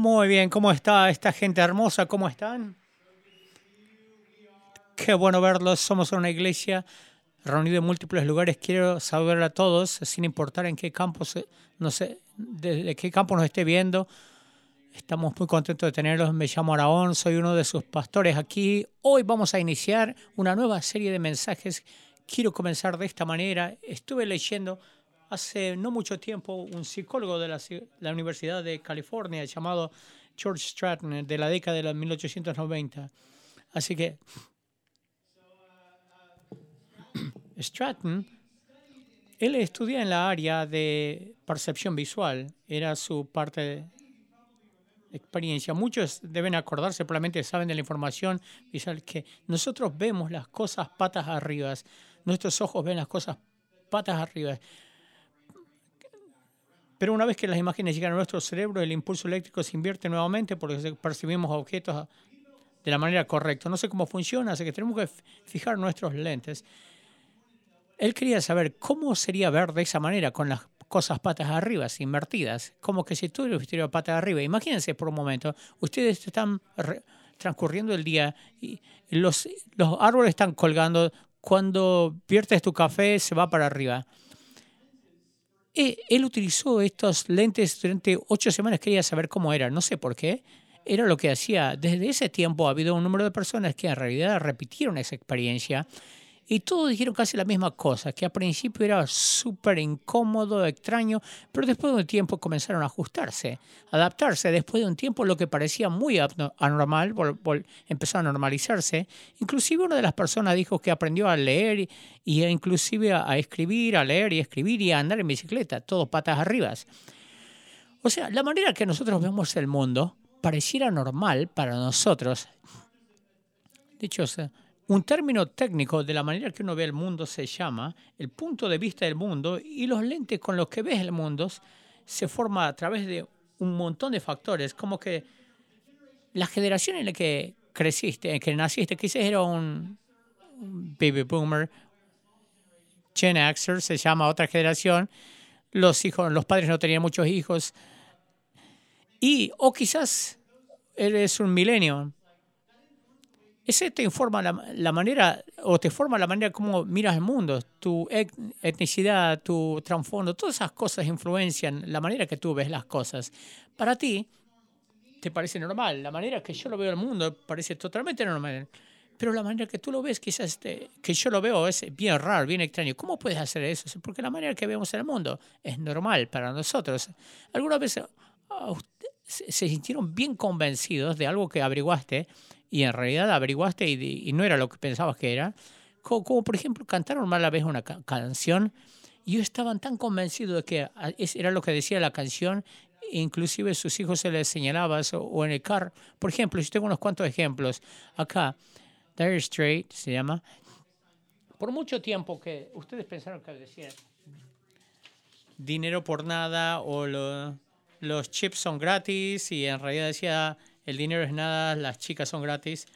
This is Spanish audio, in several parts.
Muy bien, ¿cómo está esta gente hermosa? ¿Cómo están? Qué bueno verlos. Somos una iglesia reunida en múltiples lugares. Quiero saludar a todos, sin importar en qué campo, no sé, desde qué campo nos esté viendo. Estamos muy contentos de tenerlos. Me llamo Araón, soy uno de sus pastores aquí. Hoy vamos a iniciar una nueva serie de mensajes. Quiero comenzar de esta manera. Estuve leyendo hace no mucho tiempo un psicólogo de la, Universidad de California llamado George Stratton de la década de los 1890. Así que Stratton, él estudia en la área de percepción visual, era su parte de experiencia. Muchos deben acordarse, probablemente saben de la información visual, que nosotros vemos las cosas patas arriba, nuestros ojos ven las cosas patas arriba. Pero una vez que las imágenes llegan a nuestro cerebro, el impulso eléctrico se invierte nuevamente porque percibimos objetos de la manera correcta. No sé cómo funciona, así que tenemos que fijar nuestros lentes. Él quería saber cómo sería ver de esa manera, con las cosas patas arriba, invertidas. Como que si tú estuvieras patas arriba. Imagínense por un momento, ustedes están transcurriendo el día y los, los árboles están colgando. Cuando viertes tu café, se va para arriba él utilizó estos lentes durante ocho semanas, quería saber cómo era, no sé por qué. Era lo que hacía. Desde ese tiempo ha habido un número de personas que en realidad repitieron esa experiencia y todos dijeron casi la misma cosa, que al principio era súper incómodo, extraño, pero después de un tiempo comenzaron a ajustarse, adaptarse. Después de un tiempo lo que parecía muy anormal empezó a normalizarse. Inclusive una de las personas dijo que aprendió a leer y, inclusive a, escribir, a leer y escribir y a andar en bicicleta, todo patas arriba. O sea, la manera que nosotros vemos el mundo pareciera normal para nosotros. De hecho, un término técnico de la manera que uno ve el mundo se llama el punto de vista del mundo y los lentes con los que ves el mundo se forma a través de un montón de factores, como que la generación en la que creciste, en que naciste, quizás era un baby boomer, Gen Xer se llama otra generación, los hijos, los padres no tenían muchos hijos, y o quizás eres un milenio, ese te informa la, manera, o te forma la manera como miras el mundo, tu etnicidad, tu trasfondo, todas esas cosas influencian la manera que tú ves las cosas. Para ti, te parece normal. La manera que yo lo veo el mundo parece totalmente normal. Pero la manera que tú lo ves, quizás este, que yo lo veo es bien raro, bien extraño. ¿Cómo puedes hacer eso? Porque la manera que vemos el mundo es normal para nosotros. ¿Alguna vez ah, se sintieron bien convencidos de algo que averiguaste y en realidad averiguaste y, no era lo que pensabas que era. Como, por ejemplo, cantaron mal a vez una canción y ellos estaban tan convencidos de que era lo que decía la canción, inclusive sus hijos se les señalaba o en el car. Por ejemplo, yo tengo unos cuantos ejemplos. Acá, Dire Straight se llama. Por mucho tiempo que ustedes pensaron que decía dinero por nada o los chips son gratis y en realidad decía el dinero es nada, las chicas son gratis.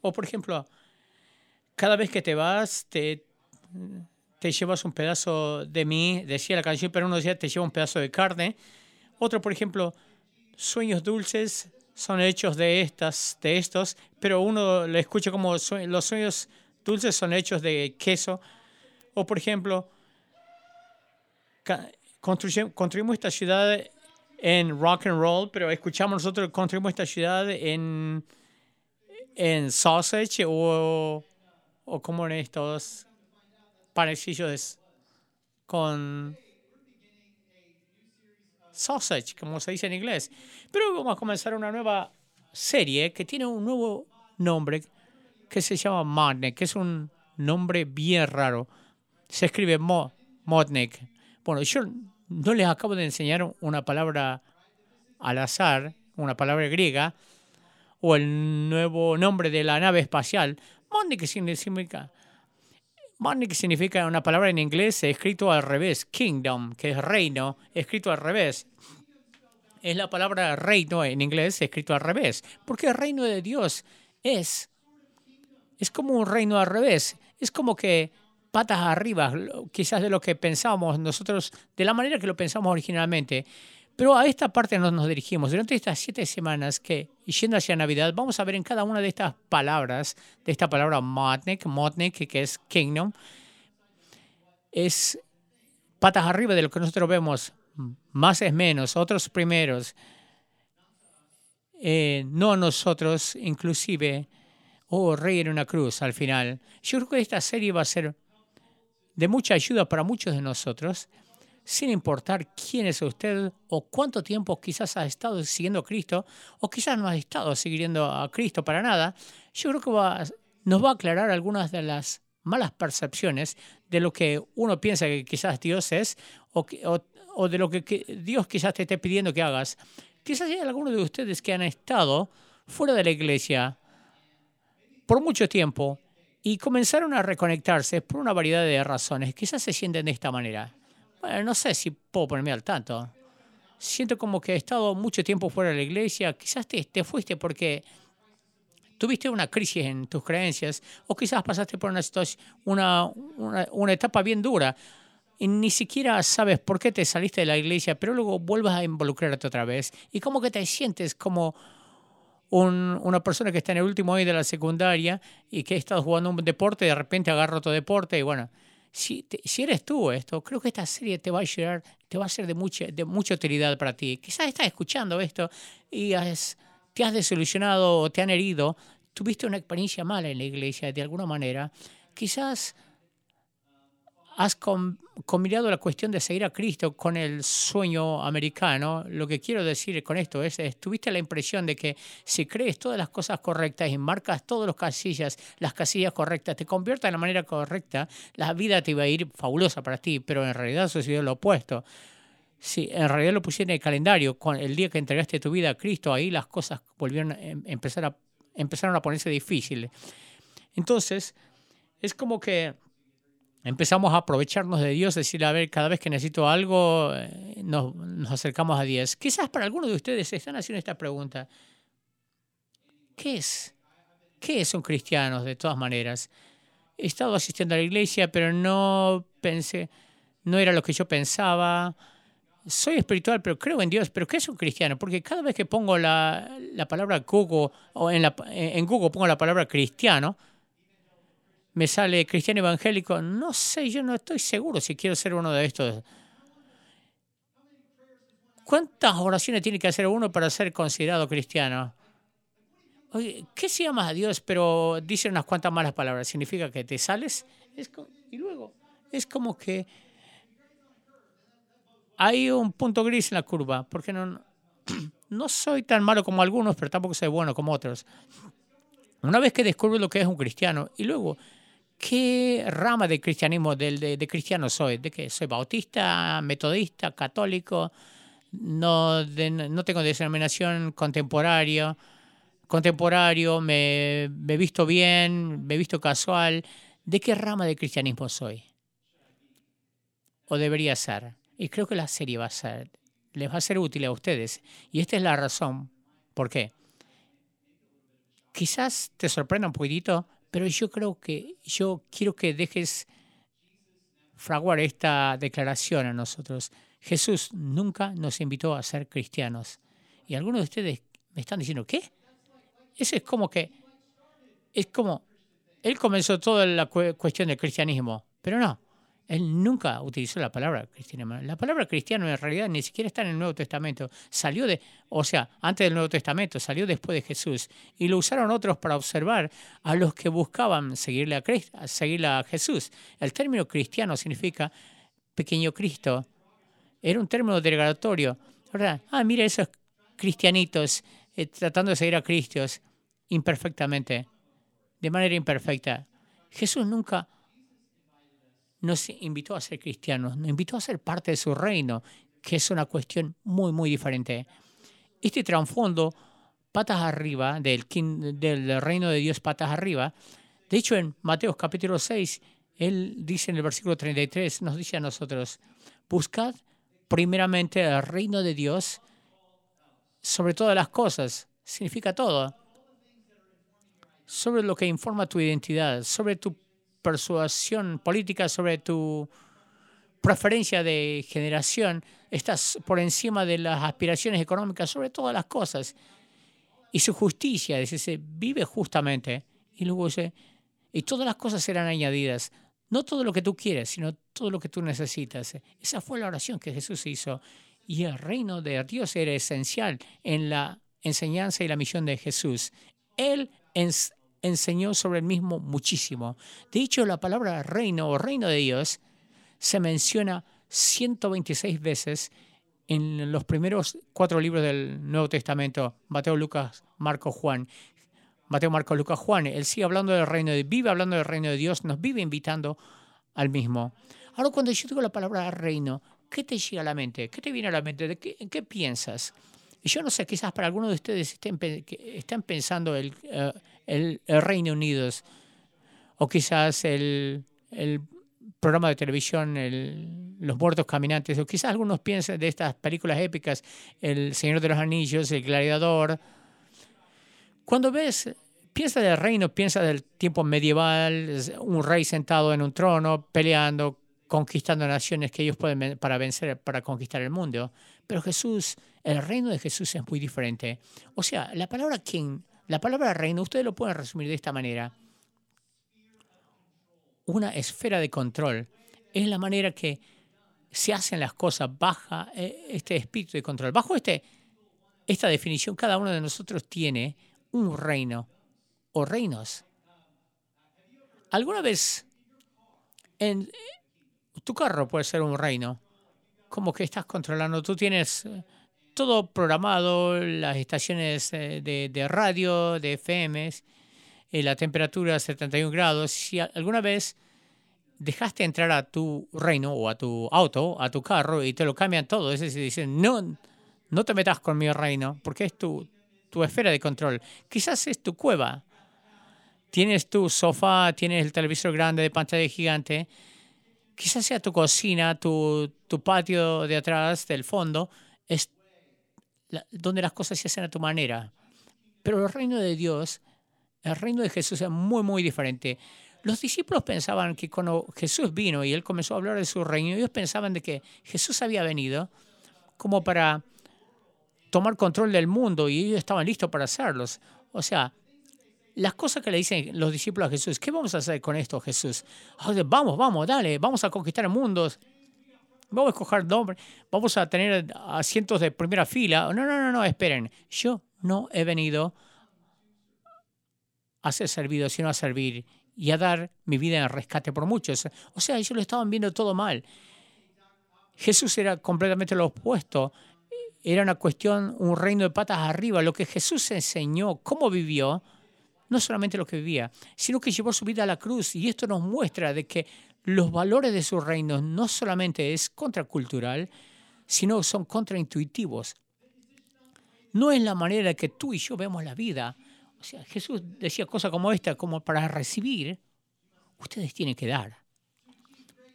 O por ejemplo, cada vez que te vas, te, te llevas un pedazo de mí, decía la canción, pero uno decía te lleva un pedazo de carne. Otro, por ejemplo, sueños dulces son hechos de estas, de estos, pero uno le escucha como los sueños dulces son hechos de queso. O por ejemplo, construimos esta ciudad en rock and roll, pero escuchamos nosotros, construimos esta ciudad en, en sausage o, o como en estos panecillos con sausage, como se dice en inglés. Pero vamos a comenzar una nueva serie que tiene un nuevo nombre que se llama Modnik, que es un nombre bien raro. Se escribe Mo, Modnik. Bueno, yo no les acabo de enseñar una palabra al azar, una palabra griega, o el nuevo nombre de la nave espacial. que significa, que significa una palabra en inglés escrito al revés, kingdom, que es reino, escrito al revés. Es la palabra reino en inglés escrito al revés, porque el reino de Dios es, es como un reino al revés. Es como que patas arriba, quizás de lo que pensamos nosotros, de la manera que lo pensamos originalmente. Pero a esta parte nos, nos dirigimos. Durante estas siete semanas que, yendo hacia Navidad, vamos a ver en cada una de estas palabras, de esta palabra Motnik, Motnik, que es kingdom, es patas arriba de lo que nosotros vemos. Más es menos, otros primeros. Eh, no nosotros, inclusive, oh, rey en una cruz al final. Yo creo que esta serie va a ser de mucha ayuda para muchos de nosotros, sin importar quién es usted o cuánto tiempo quizás ha estado siguiendo a Cristo o quizás no ha estado siguiendo a Cristo para nada. Yo creo que nos va a aclarar algunas de las malas percepciones de lo que uno piensa que quizás Dios es o, de lo que, Dios quizás te esté pidiendo que hagas. Quizás hay algunos de ustedes que han estado fuera de la iglesia por mucho tiempo y comenzaron a reconectarse por una variedad de razones. Quizás se sienten de esta manera. Bueno, no sé si puedo ponerme al tanto. Siento como que he estado mucho tiempo fuera de la iglesia. Quizás te, te fuiste porque tuviste una crisis en tus creencias o quizás pasaste por una, situación, una, una, una etapa bien dura y ni siquiera sabes por qué te saliste de la iglesia, pero luego vuelves a involucrarte otra vez y como que te sientes como una persona que está en el último año de la secundaria y que ha estado jugando un deporte, de repente agarra otro deporte y bueno, si, si eres tú esto, creo que esta serie te va a ayudar, te va a ser de mucha, de mucha utilidad para ti. Quizás estás escuchando esto y has, te has desilusionado o te han herido, tuviste una experiencia mala en la iglesia de alguna manera, quizás has combinado la cuestión de seguir a Cristo con el sueño americano. Lo que quiero decir con esto es, tuviste la impresión de que si crees todas las cosas correctas y marcas todas las casillas, las casillas correctas, te conviertas de la manera correcta, la vida te iba a ir fabulosa para ti, pero en realidad sucedió lo opuesto. Si en realidad lo pusiste en el calendario, con el día que entregaste tu vida a Cristo, ahí las cosas volvieron a em, empezar a, empezaron a ponerse difíciles. Entonces, es como que empezamos a aprovecharnos de Dios, decir, a ver, cada vez que necesito algo, eh, nos, acercamos a Dios. Quizás para algunos de ustedes están haciendo esta pregunta. ¿Qué es? ¿Qué es un cristiano de todas maneras? He estado asistiendo a la iglesia, pero no pensé, no era lo que yo pensaba. Soy espiritual, pero creo en Dios. ¿Pero qué es un cristiano? Porque cada vez que pongo la, la palabra Google, o en, la, en Google pongo la palabra cristiano, me sale cristiano evangélico, no sé, yo no estoy seguro si quiero ser uno de estos. ¿Cuántas oraciones tiene que hacer uno para ser considerado cristiano? Oye, ¿qué si amas a Dios pero dice unas cuantas malas palabras? ¿Significa que te sales? y luego, es como que hay un punto gris en la curva, porque no, no soy tan malo como algunos, pero tampoco soy bueno como otros. Una vez que descubro lo que es un cristiano y luego ¿Qué rama de cristianismo, de, de, cristiano soy? ¿De qué? ¿Soy bautista, metodista, católico? No, no tengo denominación contemporánea. Contemporáneo, me, he visto bien, me he visto casual. ¿De qué rama de cristianismo soy? O debería ser. Y creo que la serie va a ser, les va a ser útil a ustedes. Y esta es la razón. ¿Por qué? Quizás te sorprenda un poquitito, pero yo creo que yo quiero que dejes fraguar esta declaración a nosotros. Jesús nunca nos invitó a ser cristianos. Y algunos de ustedes me están diciendo, ¿qué? Eso es como que, es como, él comenzó toda la cuestión del cristianismo, pero no, él nunca utilizó la palabra cristiano. La palabra cristiano en realidad ni siquiera está en el Nuevo Testamento. Salió de, o sea, antes del Nuevo Testamento, salió después de Jesús. Y lo usaron otros para observar a los que buscaban seguirle a, seguirle Jesús. El término cristiano significa pequeño Cristo. Era un término derogatorio. Ah, mira esos cristianitos eh, tratando de seguir a Cristo imperfectamente, de manera imperfecta. Jesús nunca nos invitó a ser cristianos, nos invitó a ser parte de su reino, que es una cuestión muy, muy diferente. Este trasfondo, patas arriba, del, del reino de Dios, patas arriba, de hecho en Mateo capítulo 6, él dice en el versículo 33, nos dice a nosotros, buscad primeramente el reino de Dios sobre todas las cosas, significa todo, sobre lo que informa tu identidad, sobre tu persuasión política sobre tu preferencia de generación, estás por encima de las aspiraciones económicas sobre todas las cosas. Y su justicia, dice, vive justamente. Y luego dice, y todas las cosas serán añadidas. No todo lo que tú quieres, sino todo lo que tú necesitas. Esa fue la oración que Jesús hizo. Y el reino de Dios era esencial en la enseñanza y la misión de Jesús. Él enseñó sobre el mismo muchísimo. De hecho, la palabra reino o reino de Dios se menciona 126 veces en los primeros cuatro libros del Nuevo Testamento, Mateo, Lucas, Marcos, Juan. Mateo, Marcos, Lucas, Juan. Él sigue hablando del reino de vive hablando del reino de Dios, nos vive invitando al mismo. Ahora, cuando yo digo la palabra reino, ¿qué te llega a la mente? ¿Qué te viene a la mente? ¿De qué, ¿En qué piensas? Yo no sé, quizás para algunos de ustedes estén, están pensando el, eh, el, Reino Unido o quizás el, el programa de televisión Los Muertos Caminantes, o quizás algunos piensen de estas películas épicas, El Señor de los Anillos, El Gladiador. Cuando ves, piensa del reino, piensa del tiempo medieval, un rey sentado en un trono, peleando, conquistando naciones que ellos pueden para vencer, para conquistar el mundo. Pero Jesús, el reino de Jesús es muy diferente. O sea, la palabra king, la palabra reino, ustedes lo pueden resumir de esta manera una esfera de control. Es la manera que se hacen las cosas baja eh, este espíritu de control. Bajo este, esta definición, cada uno de nosotros tiene un reino o reinos. ¿Alguna vez en tu carro puede ser un reino? Como que estás controlando, tú tienes eh, todo programado, las estaciones eh, de, de radio, de FMs, eh, la temperatura 71 grados, si alguna vez dejaste entrar a tu reino o a tu auto, a tu carro y te lo cambian todo, es decir, dicen, no, no te metas con mi reino porque es tu, tu esfera de control. Quizás es tu cueva. Tienes tu sofá, tienes el televisor grande de pantalla gigante. Quizás sea tu cocina, tu, tu patio de atrás, del fondo, es donde las cosas se hacen a tu manera. Pero el reino de Dios el reino de Jesús es muy, muy diferente. Los discípulos pensaban que cuando Jesús vino y él comenzó a hablar de su reino, ellos pensaban de que Jesús había venido como para tomar control del mundo y ellos estaban listos para hacerlos. O sea, las cosas que le dicen los discípulos a Jesús, ¿qué vamos a hacer con esto, Jesús? vamos, vamos, dale, vamos a conquistar el mundo. Vamos a escoger nombre, vamos a tener asientos de primera fila. No, no, no, no, esperen. Yo no he venido a ser servido, sino a servir y a dar mi vida en rescate por muchos. O sea, ellos lo estaban viendo todo mal. Jesús era completamente lo opuesto. Era una cuestión, un reino de patas arriba. Lo que Jesús enseñó, cómo vivió, no solamente lo que vivía, sino que llevó su vida a la cruz. Y esto nos muestra de que los valores de su reino no solamente es contracultural, sino son contraintuitivos. No es la manera que tú y yo vemos la vida. O sea, Jesús decía cosas como esta, como para recibir, ustedes tienen que dar.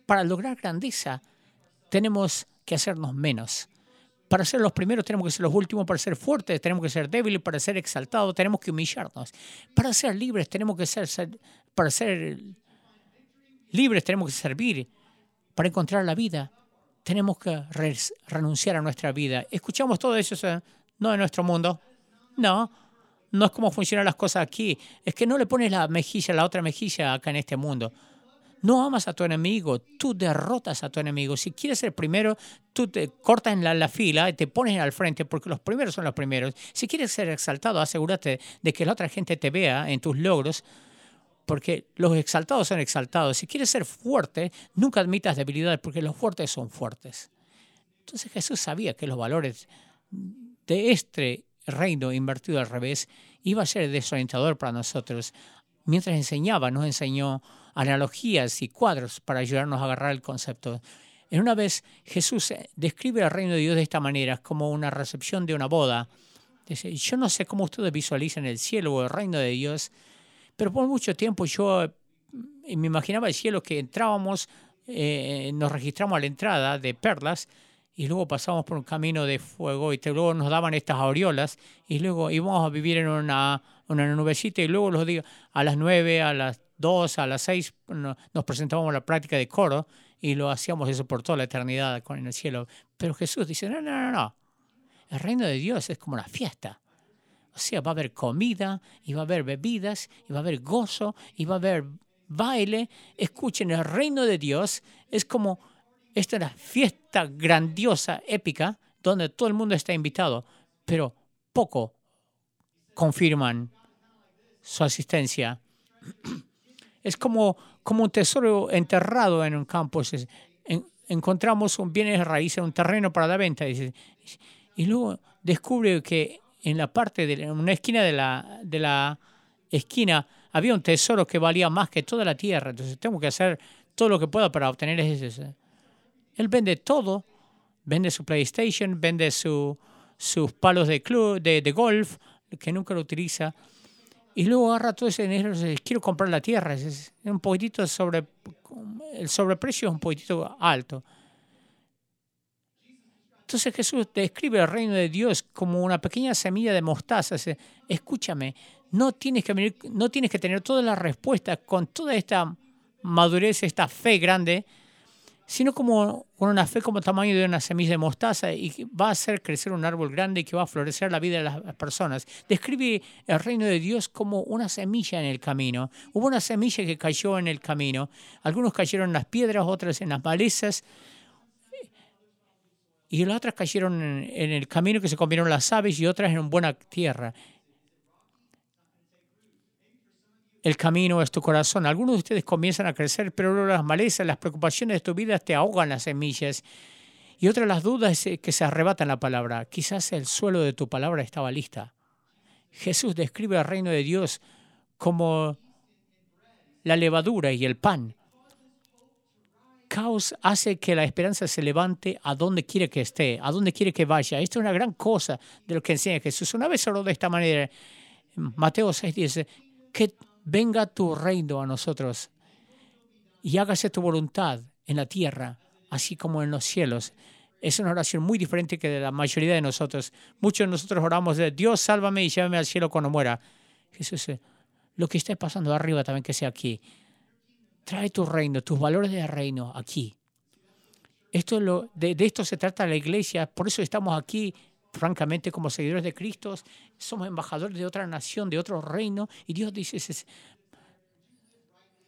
Para lograr grandeza, tenemos que hacernos menos. Para ser los primeros tenemos que ser los últimos, para ser fuertes tenemos que ser débiles, para ser exaltados tenemos que humillarnos. Para ser libres tenemos que ser, para ser libres tenemos que servir. Para encontrar la vida tenemos que renunciar a nuestra vida. Escuchamos todo eso, no en nuestro mundo, no, no es como funcionan las cosas aquí. Es que no le pones la mejilla, la otra mejilla acá en este mundo. No amas a tu enemigo, tú derrotas a tu enemigo. Si quieres ser primero, tú te cortas en la, fila y te pones al frente porque los primeros son los primeros. Si quieres ser exaltado, asegúrate de que la otra gente te vea en tus logros porque los exaltados son exaltados. Si quieres ser fuerte, nunca admitas debilidades porque los fuertes son fuertes. Entonces Jesús sabía que los valores de este reino invertido al revés iba a ser desorientador para nosotros. Mientras enseñaba, nos enseñó analogías y cuadros para ayudarnos a agarrar el concepto. En una vez Jesús describe el reino de Dios de esta manera, como una recepción de una boda. Dice, yo no sé cómo ustedes visualizan el cielo o el reino de Dios, pero por mucho tiempo yo eh, me imaginaba el cielo que entrábamos, eh, nos registramos a la entrada de perlas y luego pasamos por un camino de fuego y luego nos daban estas aureolas y luego íbamos a vivir en una, una nubecita y luego los días a las nueve, a las dos, a las seis nos presentábamos la práctica de coro y lo hacíamos eso por toda la eternidad con el cielo. Pero Jesús dice, no, no, no, no. El reino de Dios es como una fiesta. O sea, va a haber comida, y va a haber bebidas, y va a haber gozo, y va a haber baile. Escuchen, el reino de Dios es como esta fiesta grandiosa, épica, donde todo el mundo está invitado, pero poco confirman su asistencia. Es como, como un tesoro enterrado en un campo. encontramos un bien raíz en un terreno para la venta. Y luego descubre que en la parte de una esquina de la, de la esquina había un tesoro que valía más que toda la tierra. Entonces tengo que hacer todo lo que pueda para obtener ese. Él vende todo. Vende su PlayStation, vende su, sus palos de, club, de, de golf, que nunca lo utiliza y luego agarra todo ese dinero y dice, quiero comprar la tierra. Es un poquitito sobre, el sobreprecio es un poquitito alto. Entonces Jesús describe el reino de Dios como una pequeña semilla de mostaza. Escúchame, no tienes que, tener todas las respuestas con toda esta madurez, esta fe grande sino como una fe como tamaño de una semilla de mostaza y va a hacer crecer un árbol grande que va a florecer la vida de las personas. Describe el reino de Dios como una semilla en el camino. Hubo una semilla que cayó en el camino. Algunos cayeron en las piedras, otras en las malezas. Y las otras cayeron en el camino que se comieron las aves y otras en buena tierra el camino es tu corazón. Algunos de ustedes comienzan a crecer, pero las malezas, las preocupaciones de tu vida te ahogan las semillas. Y otra las dudas es que se arrebatan la palabra. Quizás el suelo de tu palabra estaba lista. Jesús describe el reino de Dios como la levadura y el pan. Caos hace que la esperanza se levante a donde quiere que esté, a donde quiere que vaya. Esto es una gran cosa de lo que enseña Jesús. Una vez habló de esta manera. Mateo 6 dice, que venga tu reino a nosotros y hágase tu voluntad en la tierra, así como en los cielos. Es una oración muy diferente que de la mayoría de nosotros. Muchos de nosotros oramos de Dios, sálvame y llévame al cielo cuando muera. Jesús, lo que esté pasando arriba también que sea aquí. Trae tu reino, tus valores de reino aquí. Esto lo, de, de esto se trata la iglesia, por eso estamos aquí francamente, como seguidores de Cristo, somos embajadores de otra nación, de otro reino, y Dios dice,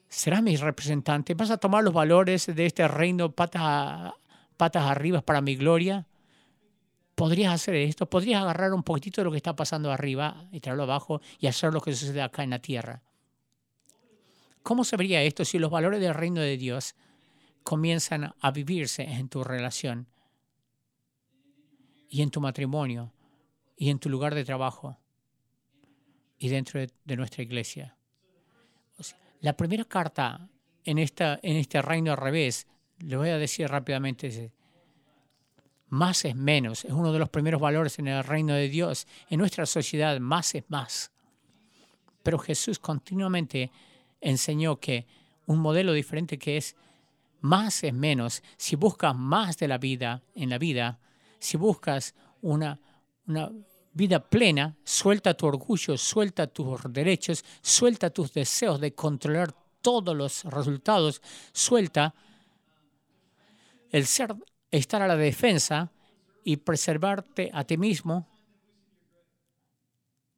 será mi representante, vas a tomar los valores de este reino patas, patas arriba para mi gloria. Podrías hacer esto, podrías agarrar un poquitito de lo que está pasando arriba y traerlo abajo y hacer lo que sucede acá en la tierra. ¿Cómo se esto si los valores del reino de Dios comienzan a vivirse en tu relación? y en tu matrimonio y en tu lugar de trabajo y dentro de, nuestra iglesia. la primera carta en, esta, en este reino al revés, le voy a decir rápidamente, más es menos, es uno de los primeros valores en el reino de Dios. En nuestra sociedad, más es más. Pero Jesús continuamente enseñó que un modelo diferente que es más es menos. Si buscas más de la vida en la vida, si buscas una, una vida plena, suelta tu orgullo, suelta tus derechos, suelta tus deseos de controlar todos los resultados, suelta el ser, estar a la defensa y preservarte a ti mismo.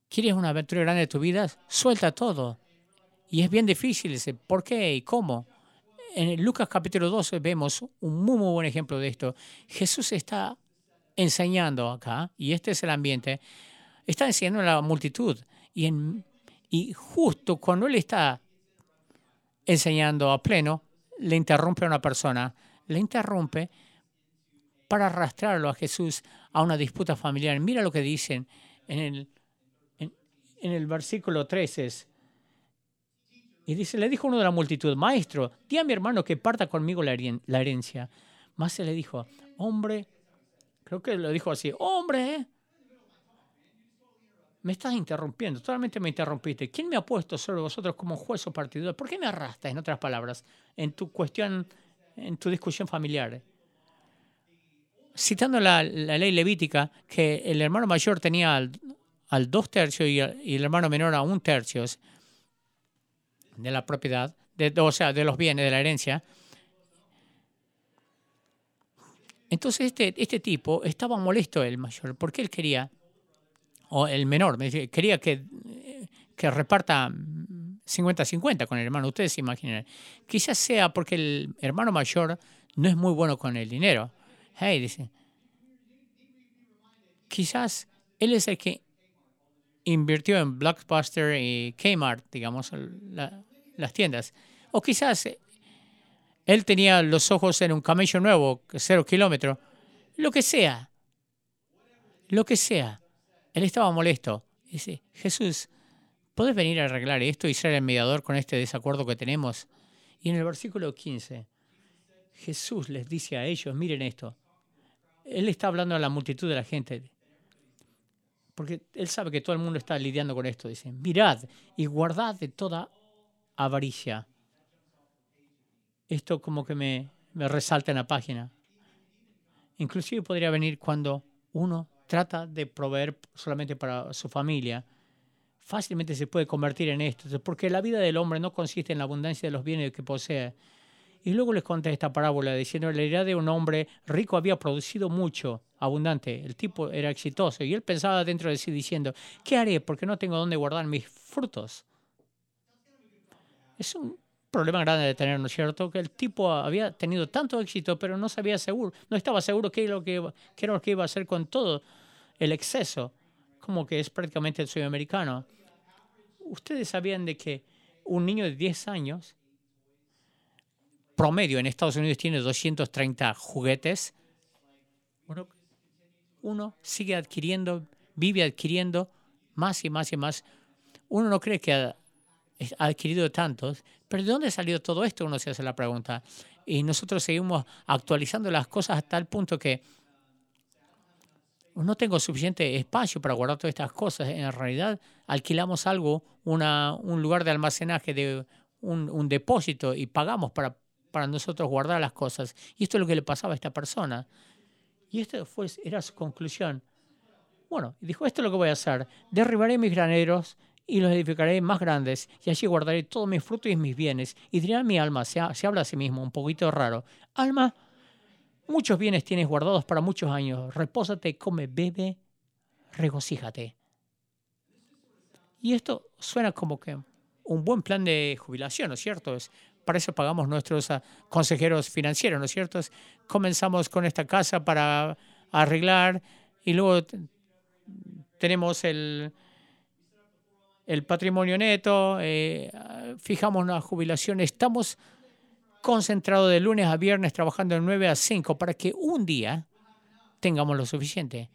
¿Quieres una aventura grande de tu vida? Suelta todo. Y es bien difícil, ¿por qué y cómo? En Lucas capítulo 12 vemos un muy, muy buen ejemplo de esto. Jesús está enseñando acá, y este es el ambiente, está enseñando a la multitud. Y, en, y justo cuando él está enseñando a pleno, le interrumpe a una persona, le interrumpe para arrastrarlo a Jesús a una disputa familiar. Mira lo que dicen en el, en, el versículo 13. Y dice, le dijo uno de la multitud, maestro, di a mi hermano que parta conmigo la, herencia. Más se le dijo, hombre Creo que lo dijo así, hombre, me estás interrumpiendo, totalmente me interrumpiste. ¿Quién me ha puesto sobre vosotros como juez o partidor? ¿Por qué me arrastras, en otras palabras, en tu cuestión, en tu discusión familiar? Citando la, ley levítica, que el hermano mayor tenía al, dos tercios y, el hermano menor a un tercio de la propiedad, de, o sea, de los bienes, de la herencia, Entonces este, este tipo estaba molesto, el mayor, porque él quería, o el menor, quería que, que reparta 50-50 con el hermano. Ustedes se imaginan. Quizás sea porque el hermano mayor no es muy bueno con el dinero. Hey, dice. Quizás él es el que invirtió en Blockbuster y Kmart, digamos, las tiendas. O quizás él tenía los ojos en un camello nuevo, cero kilómetros. Lo que sea. Lo que sea. Él estaba molesto. Dice, Jesús, ¿puedes venir a arreglar esto y ser el mediador con este desacuerdo que tenemos? Y en el versículo 15, Jesús les dice a ellos, miren esto. Él está hablando a la multitud de la gente. Porque él sabe que todo el mundo está lidiando con esto. Dice, mirad y guardad de toda avaricia esto como que me, resalta en la página. Inclusive podría venir cuando uno trata de proveer solamente para su familia. Fácilmente se puede convertir en esto, porque la vida del hombre no consiste en la abundancia de los bienes que posee. Y luego les conté esta parábola diciendo la idea de un hombre rico había producido mucho, abundante. El tipo era exitoso y él pensaba dentro de sí diciendo, ¿qué haré? Porque no tengo dónde guardar mis frutos. Es un problema grande de tener, ¿no es cierto? Que el tipo había tenido tanto éxito, pero no sabía seguro, no estaba seguro qué, lo que, qué era lo que iba a hacer con todo el exceso, como que es prácticamente el sueño americano. Ustedes sabían de que un niño de 10 años, promedio en Estados Unidos tiene 230 juguetes, uno, uno sigue adquiriendo, vive adquiriendo más y más y más. Uno no cree que ha adquirido tantos, pero ¿de dónde salió todo esto? Uno se hace la pregunta. Y nosotros seguimos actualizando las cosas hasta el punto que no tengo suficiente espacio para guardar todas estas cosas. En realidad alquilamos algo, una, un lugar de almacenaje, de un, un depósito y pagamos para, para nosotros guardar las cosas. Y esto es lo que le pasaba a esta persona. Y esto fue, era su conclusión. Bueno, dijo, esto es lo que voy a hacer. Derribaré mis graneros y los edificaré más grandes, y allí guardaré todos mis frutos y mis bienes. Y dirá a mi alma, se, se habla a sí mismo, un poquito raro, alma, muchos bienes tienes guardados para muchos años, repósate, come, bebe, regocíjate. Y esto suena como que un buen plan de jubilación, ¿no es cierto? Es, para eso pagamos nuestros ah, consejeros financieros, ¿no es cierto? comenzamos con esta casa para arreglar y luego tenemos el, el patrimonio neto, eh, fijamos una jubilación, estamos concentrados de lunes a viernes trabajando de 9 a 5 para que un día tengamos lo suficiente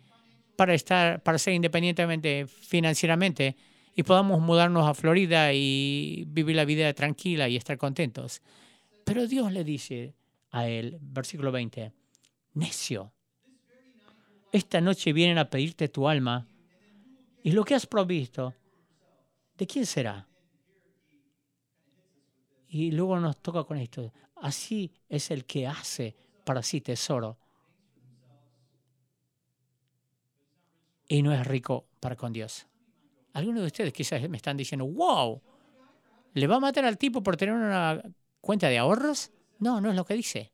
para estar para ser independientemente financieramente y podamos mudarnos a Florida y vivir la vida tranquila y estar contentos. Pero Dios le dice a él, versículo 20, necio, esta noche vienen a pedirte tu alma y lo que has provisto ¿de quién será? Y luego nos toca con esto. Así es el que hace para sí tesoro. Y no es rico para con Dios. Algunos de ustedes quizás me están diciendo, wow, ¿le va a matar al tipo por tener una cuenta de ahorros? No, no es lo que dice.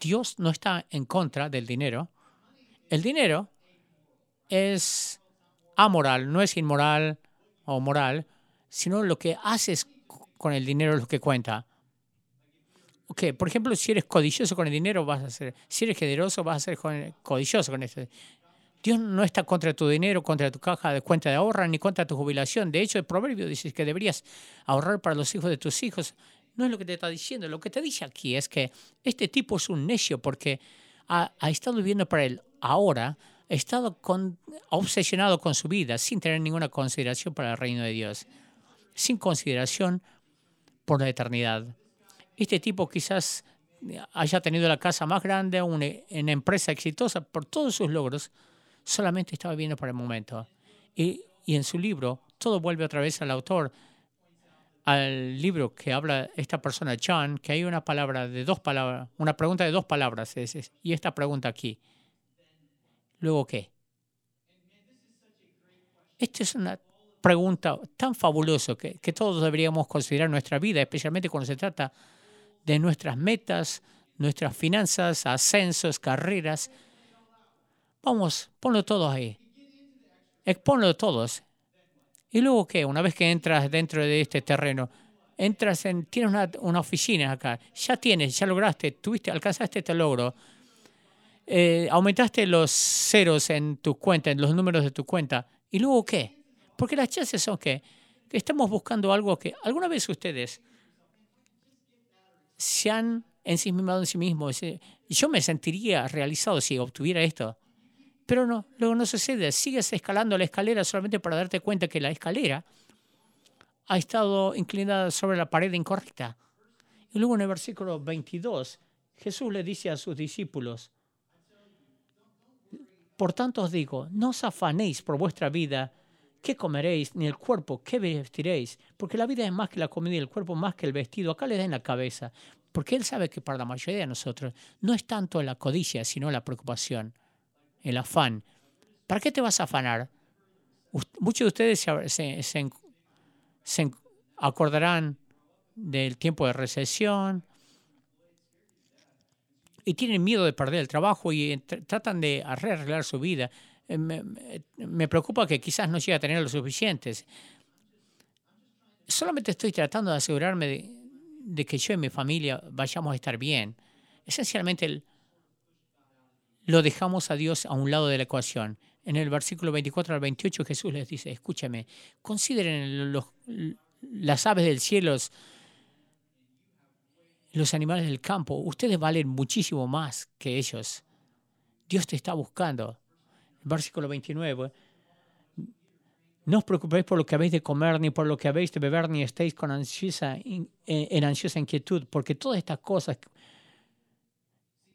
Dios no está en contra del dinero. El dinero es amoral, no es inmoral, o moral, sino lo que haces con el dinero es lo que cuenta. Okay, por ejemplo, si eres codicioso con el dinero, vas a ser, si eres generoso, vas a ser codicioso con eso. Dios no está contra tu dinero, contra tu caja de cuenta de ahorro, ni contra tu jubilación. De hecho, el proverbio dice que deberías ahorrar para los hijos de tus hijos. No es lo que te está diciendo. Lo que te dice aquí es que este tipo es un necio porque ha, estado viviendo para el ahora, ha estado obsesionado con su vida sin tener ninguna consideración para el reino de Dios, sin consideración por la eternidad. Este tipo quizás haya tenido la casa más grande, una, una empresa exitosa por todos sus logros, solamente estaba viviendo por el momento. Y, y en su libro, todo vuelve otra vez al autor, al libro que habla esta persona, John, que hay una palabra de dos palabras, una pregunta de dos palabras, y esta pregunta aquí. ¿Luego qué? Esta es una pregunta tan fabulosa que, que todos deberíamos considerar nuestra vida, especialmente cuando se trata de nuestras metas, nuestras finanzas, ascensos, carreras. Vamos, ponlo todo ahí. Exponlo todos. ¿Y luego qué? Una vez que entras dentro de este terreno, entras en, tienes una, oficina acá, ya tienes, ya lograste, tuviste, alcanzaste este logro, eh, aumentaste los ceros en tu cuenta, en los números de tu cuenta, ¿y luego qué? Porque las chances son que, que estamos buscando algo que alguna vez ustedes se han ensimismado en sí mismos. Yo me sentiría realizado si obtuviera esto. Pero no, luego no sucede. Sigues escalando la escalera solamente para darte cuenta que la escalera ha estado inclinada sobre la pared incorrecta. Y luego en el versículo 22, Jesús le dice a sus discípulos, por tanto os digo, no os afanéis por vuestra vida, qué comeréis, ni el cuerpo, qué vestiréis, porque la vida es más que la comida y el cuerpo más que el vestido. Acá le den la cabeza, porque Él sabe que para la mayoría de nosotros no es tanto la codicia, sino la preocupación el afán. ¿Para qué te vas a afanar? Muchos de ustedes se, acordarán del tiempo de recesión y tienen miedo de perder el trabajo y tratan de arreglar su vida. Eh, me, preocupa que quizás no llegue a tener lo suficientes. Solamente estoy tratando de asegurarme de, de que yo y mi familia vayamos a estar bien. Esencialmente el, lo dejamos a Dios a un lado de la ecuación. En el versículo 24 al 28 Jesús les dice, escúchame, consideren las aves del cielo, los animales del campo, ustedes valen muchísimo más que ellos. Dios te está buscando. Versículo 29. No os preocupéis por lo que habéis de comer, ni por lo que habéis de beber, ni estéis con ansiosa, en ansiosa inquietud, porque todas estas cosas...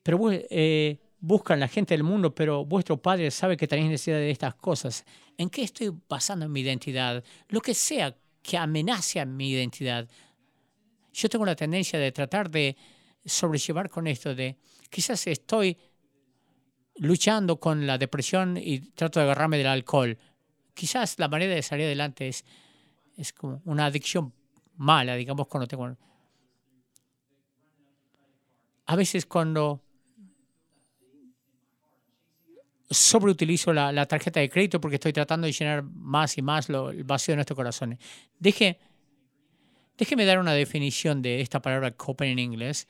Pero eh, buscan la gente del mundo, pero vuestro Padre sabe que tenéis necesidad de estas cosas. ¿En qué estoy basando mi identidad? Lo que sea que amenace a mi identidad. Yo tengo la tendencia de tratar de sobrellevar con esto, de quizás estoy luchando con la depresión y trato de agarrarme del alcohol. Quizás la manera de salir adelante es, es como una adicción mala, digamos, cuando tengo... A veces cuando sobreutilizo la, tarjeta de crédito porque estoy tratando de llenar más y más el vacío de nuestros corazones. Deje, déjeme dar una definición de esta palabra copen en inglés.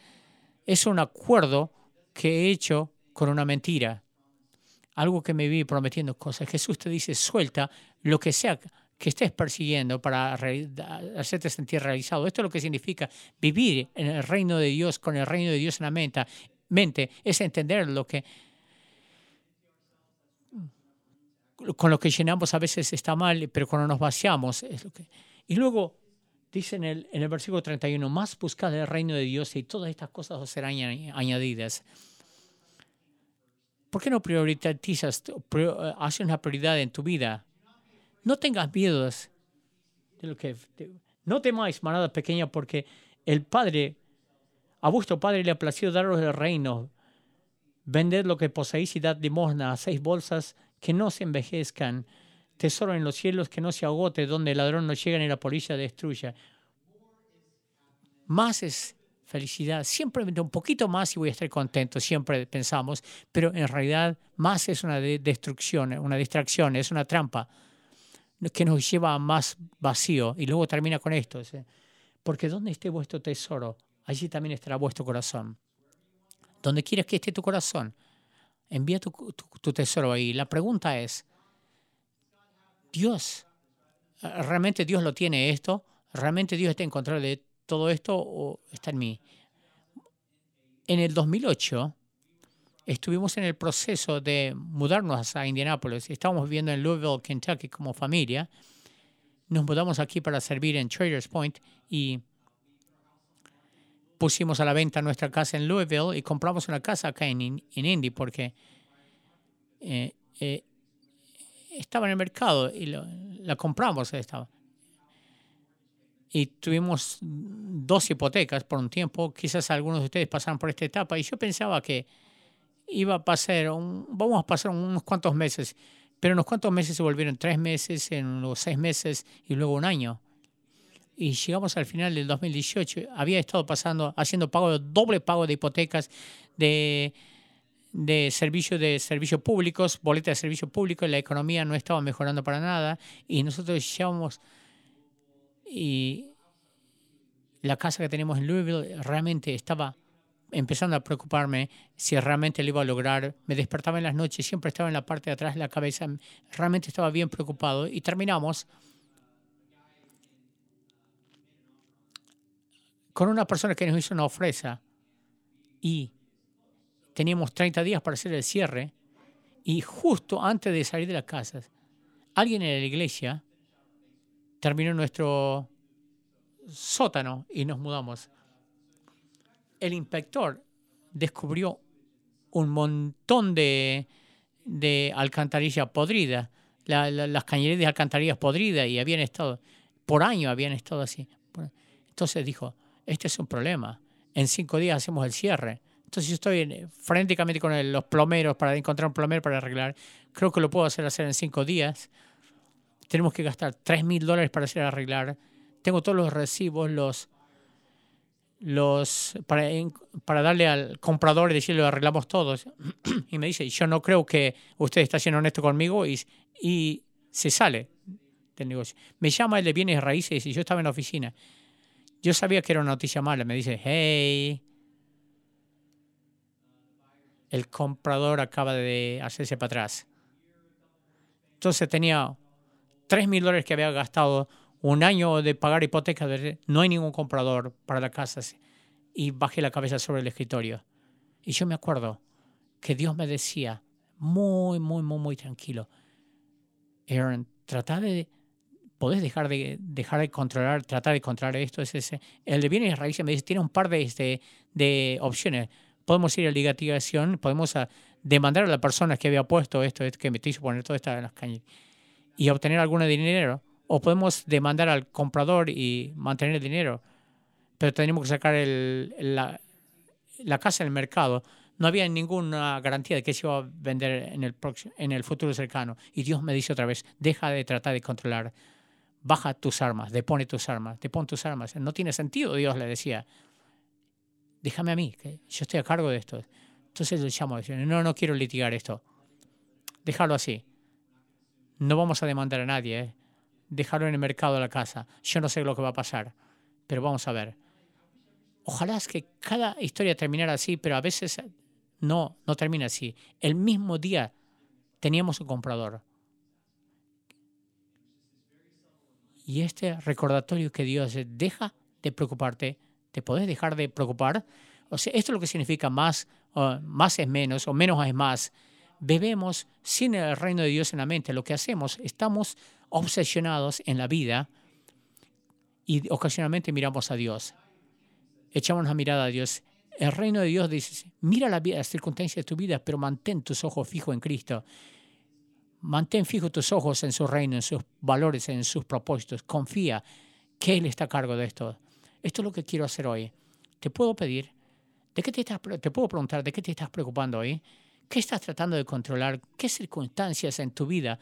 Es un acuerdo que he hecho con una mentira. Algo que me vi prometiendo cosas. Jesús te dice, suelta lo que sea que estés persiguiendo para hacerte sentir realizado. Esto es lo que significa vivir en el reino de Dios, con el reino de Dios en la mente. mente es entender lo que con lo que llenamos a veces está mal, pero cuando nos vaciamos es lo que... Y luego dice en el, en el versículo 31, más buscad el reino de Dios y todas estas cosas os serán añadidas. ¿Por qué no priorizas, haces una prioridad en tu vida? No tengas miedos de lo que... no temáis, manada pequeña, porque el Padre, a vuestro Padre le ha placido daros el reino. Vended lo que poseéis y dad limosna a seis bolsas que no se envejezcan, tesoro en los cielos que no se agote, donde el ladrón no llega ni la polilla destruya. Más es felicidad, siempre un poquito más y voy a estar contento, siempre pensamos, pero en realidad más es una destrucción, una distracción, es una trampa que nos lleva a más vacío y luego termina con esto. Porque donde esté vuestro tesoro, allí también estará vuestro corazón. Donde quieras que esté tu corazón, envía tu, tesoro ahí. La pregunta es, Dios, ¿realmente Dios lo tiene esto? ¿Realmente Dios está en control de todo esto o está en mí? En el 2008 estuvimos en el proceso de mudarnos a Indianápolis. Estábamos viviendo en Louisville, Kentucky como familia. Nos mudamos aquí para servir en Traders Point y pusimos a la venta nuestra casa en Louisville y compramos una casa acá en, en Indy porque eh, eh, estaba en el mercado y la compramos. Estaba. Y tuvimos dos hipotecas por un tiempo. Quizás algunos de ustedes pasaron por esta etapa y yo pensaba que iba a pasar, un, vamos a pasar unos cuantos meses, pero unos cuantos meses se volvieron tres meses, en los seis meses y luego un año. Y llegamos al final del 2018. Había estado pasando, haciendo pago, doble pago de hipotecas, de, de servicios de servicios públicos, boletas de servicios públicos, la economía no estaba mejorando para nada y nosotros llevamos y la casa que tenemos en Louisville realmente estaba empezando a preocuparme si realmente lo iba a lograr. Me despertaba en las noches, siempre estaba en la parte de atrás de la cabeza, realmente estaba bien preocupado y terminamos con una persona que nos hizo una ofrenda y teníamos 30 días para hacer el cierre y justo antes de salir de la casa, alguien en la iglesia terminó nuestro sótano y nos mudamos. El inspector descubrió un montón de, alcantarillas podridas, las cañerías de alcantarillas podridas y habían estado, por años habían estado así. Entonces dijo, este es un problema. En cinco días hacemos el cierre. Entonces estoy frenéticamente con los plomeros para encontrar un plomero para arreglar. Creo que lo puedo hacer, hacer en cinco días. Tenemos que gastar tres mil dólares para hacer arreglar. Tengo todos los recibos, los, los para, para darle al comprador y decirle lo arreglamos todos. y me dice, yo no creo que usted está siendo honesto conmigo y, y se sale del negocio. Me llama el de bienes raíces y yo estaba en la oficina. Yo sabía que era una noticia mala. Me dice, hey, el comprador acaba de hacerse para atrás. Entonces tenía 3 mil dólares que había gastado, un año de pagar hipoteca, no hay ningún comprador para la casa. Y bajé la cabeza sobre el escritorio. Y yo me acuerdo que Dios me decía, muy, muy, muy, muy tranquilo, Aaron, trata de podés dejar de, dejar de controlar, tratar de controlar esto. Es ese. El de bienes raíces me dice, tiene un par de, este, de opciones. Podemos ir a litigación, podemos a demandar a la persona que había puesto esto, que me hizo poner todo esto en las cañas y obtener algún dinero. O podemos demandar al comprador y mantener el dinero. Pero tenemos que sacar el, la, la casa del mercado no había ninguna garantía de que se iba a vender en el, en el futuro cercano. Y Dios me dice otra vez, deja de tratar de controlar baja tus armas, depone tus armas, depone tus armas. No tiene sentido, Dios le decía. Déjame a mí, que yo estoy a cargo de esto. Entonces le llamo, no, no quiero litigar esto. Déjalo así. No vamos a demandar a nadie. ¿eh? Dejarlo en el mercado de la casa. Yo no sé lo que va a pasar, pero vamos a ver. Ojalá es que cada historia terminara así, pero a veces no, no termina así. El mismo día teníamos un comprador Y este recordatorio que Dios deja de preocuparte, te podés dejar de preocupar. O sea, esto es lo que significa más, más es menos o menos es más. Bebemos sin el reino de Dios en la mente. Lo que hacemos, estamos obsesionados en la vida y ocasionalmente miramos a Dios. Echamos una mirada a Dios. El reino de Dios dice, mira la vida, las circunstancias de tu vida, pero mantén tus ojos fijos en Cristo. Mantén fijos tus ojos en su reino, en sus valores, en sus propósitos. Confía que Él está a cargo de esto. Esto es lo que quiero hacer hoy. Te puedo pedir, ¿de qué te, estás, te puedo preguntar, ¿de qué te estás preocupando hoy? ¿Qué estás tratando de controlar? ¿Qué circunstancias en tu vida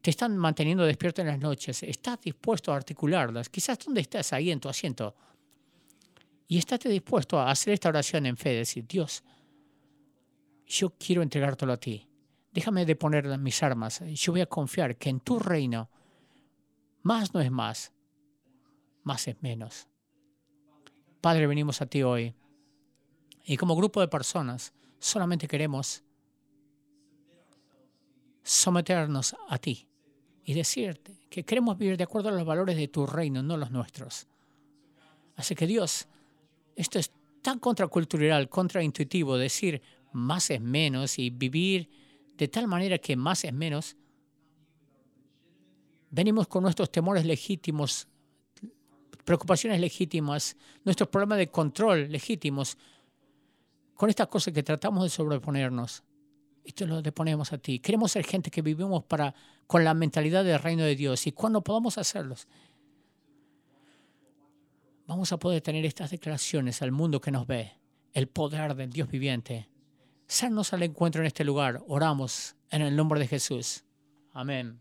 te están manteniendo despierto en las noches? ¿Estás dispuesto a articularlas? Quizás donde estás ahí en tu asiento. Y estás dispuesto a hacer esta oración en fe, decir, Dios, yo quiero entregártelo a ti déjame de poner mis armas. Yo voy a confiar que en tu reino más no es más, más es menos. Padre, venimos a ti hoy y como grupo de personas solamente queremos someternos a ti y decirte que queremos vivir de acuerdo a los valores de tu reino, no los nuestros. Así que Dios, esto es tan contracultural, contraintuitivo, decir más es menos y vivir de tal manera que más es menos, venimos con nuestros temores legítimos, preocupaciones legítimas, nuestros problemas de control legítimos, con estas cosas que tratamos de sobreponernos. Esto lo deponemos a ti. Queremos ser gente que vivimos para, con la mentalidad del reino de Dios. Y cuando podamos hacerlos, vamos a poder tener estas declaraciones al mundo que nos ve. El poder del Dios viviente Salnos al encuentro en este lugar. Oramos en el nombre de Jesús. Amén.